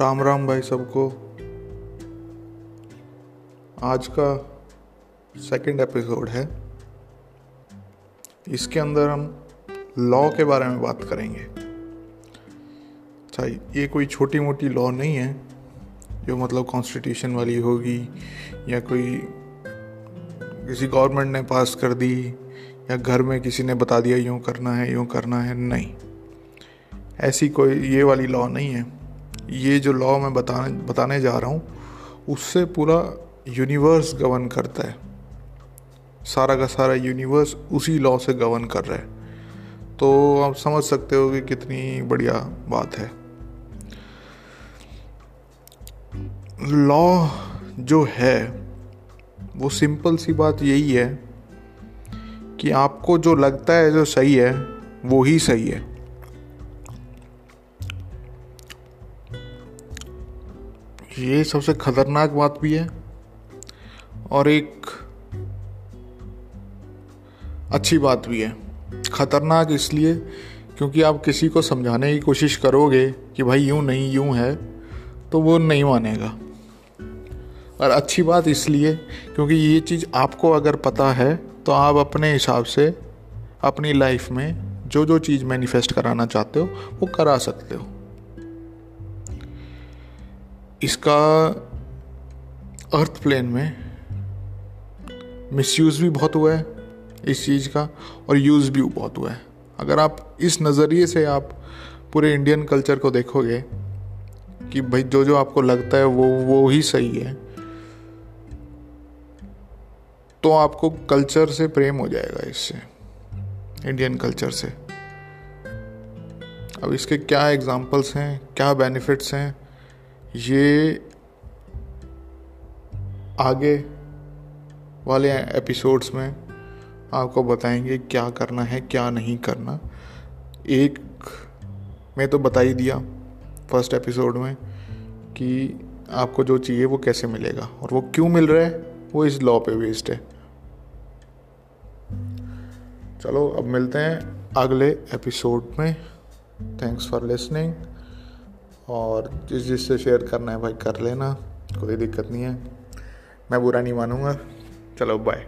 राम राम भाई सबको। आज का सेकंड एपिसोड है। इसके अंदर हम लॉ के बारे में बात करेंगे। अच्छा ये कोई छोटी मोटी लॉ नहीं है, जो मतलब कॉन्स्टिट्यूशन वाली होगी, या कोई किसी गवर्नमेंट ने पास कर दी, या घर में किसी ने बता दिया, यूँ करना है, यूँ करना है, नहीं। ऐसी कोई ये वाली लॉ नहीं है। ये जो लॉ मैं बताने बताने जा रहा हूँ, उससे पूरा यूनिवर्स गवर्न करता है। सारा का सारा यूनिवर्स उसी लॉ से गवर्न कर रहा है। तो आप समझ सकते हो कि कितनी बढ़िया बात है। लॉ जो है, वो सिंपल सी बात यही है कि आपको जो लगता है जो सही है, वो ही सही है। ये सबसे खतरनाक बात भी है और एक अच्छी बात भी है। खतरनाक इसलिए क्योंकि आप किसी को समझाने की कोशिश करोगे कि भाई यूँ नहीं, यूँ है तो वो नहीं मानेगा। और अच्छी बात इसलिए क्योंकि ये चीज़ आपको अगर पता है तो आप अपने हिसाब से अपनी लाइफ में जो जो चीज़ मैनिफेस्ट कराना चाहते हो, वो करा सकते हो। इसका अर्थ प्लेन में मिसयूज़ भी बहुत हुआ है इस चीज़ का और यूज़ भी बहुत हुआ है। अगर आप इस नज़रिए से आप पूरे इंडियन कल्चर को देखोगे कि भाई जो जो आपको लगता है वो वो ही सही है तो आपको कल्चर से प्रेम हो जाएगा इससे इंडियन कल्चर से। अब इसके क्या एग्जांपल्स हैं, क्या बेनिफिट्स हैं? ये आगे वाले एपिसोड्स में आपको बताएँगे क्या करना है, क्या नहीं करना। एक मैं तो बता ही दिया फ़र्स्ट एपिसोड में कि आपको जो चाहिए वो कैसे मिलेगा और वो क्यों मिल रहा है, वो इस लॉ पे बेस्ड है। चलो, अब मिलते हैं अगले एपिसोड में। थैंक्स फॉर लिसनिंग और जिस जिससे शेयर करना है भाई कर लेना, कोई दिक्कत नहीं है। मैं बुरा नहीं मानूँगा। चलो बाय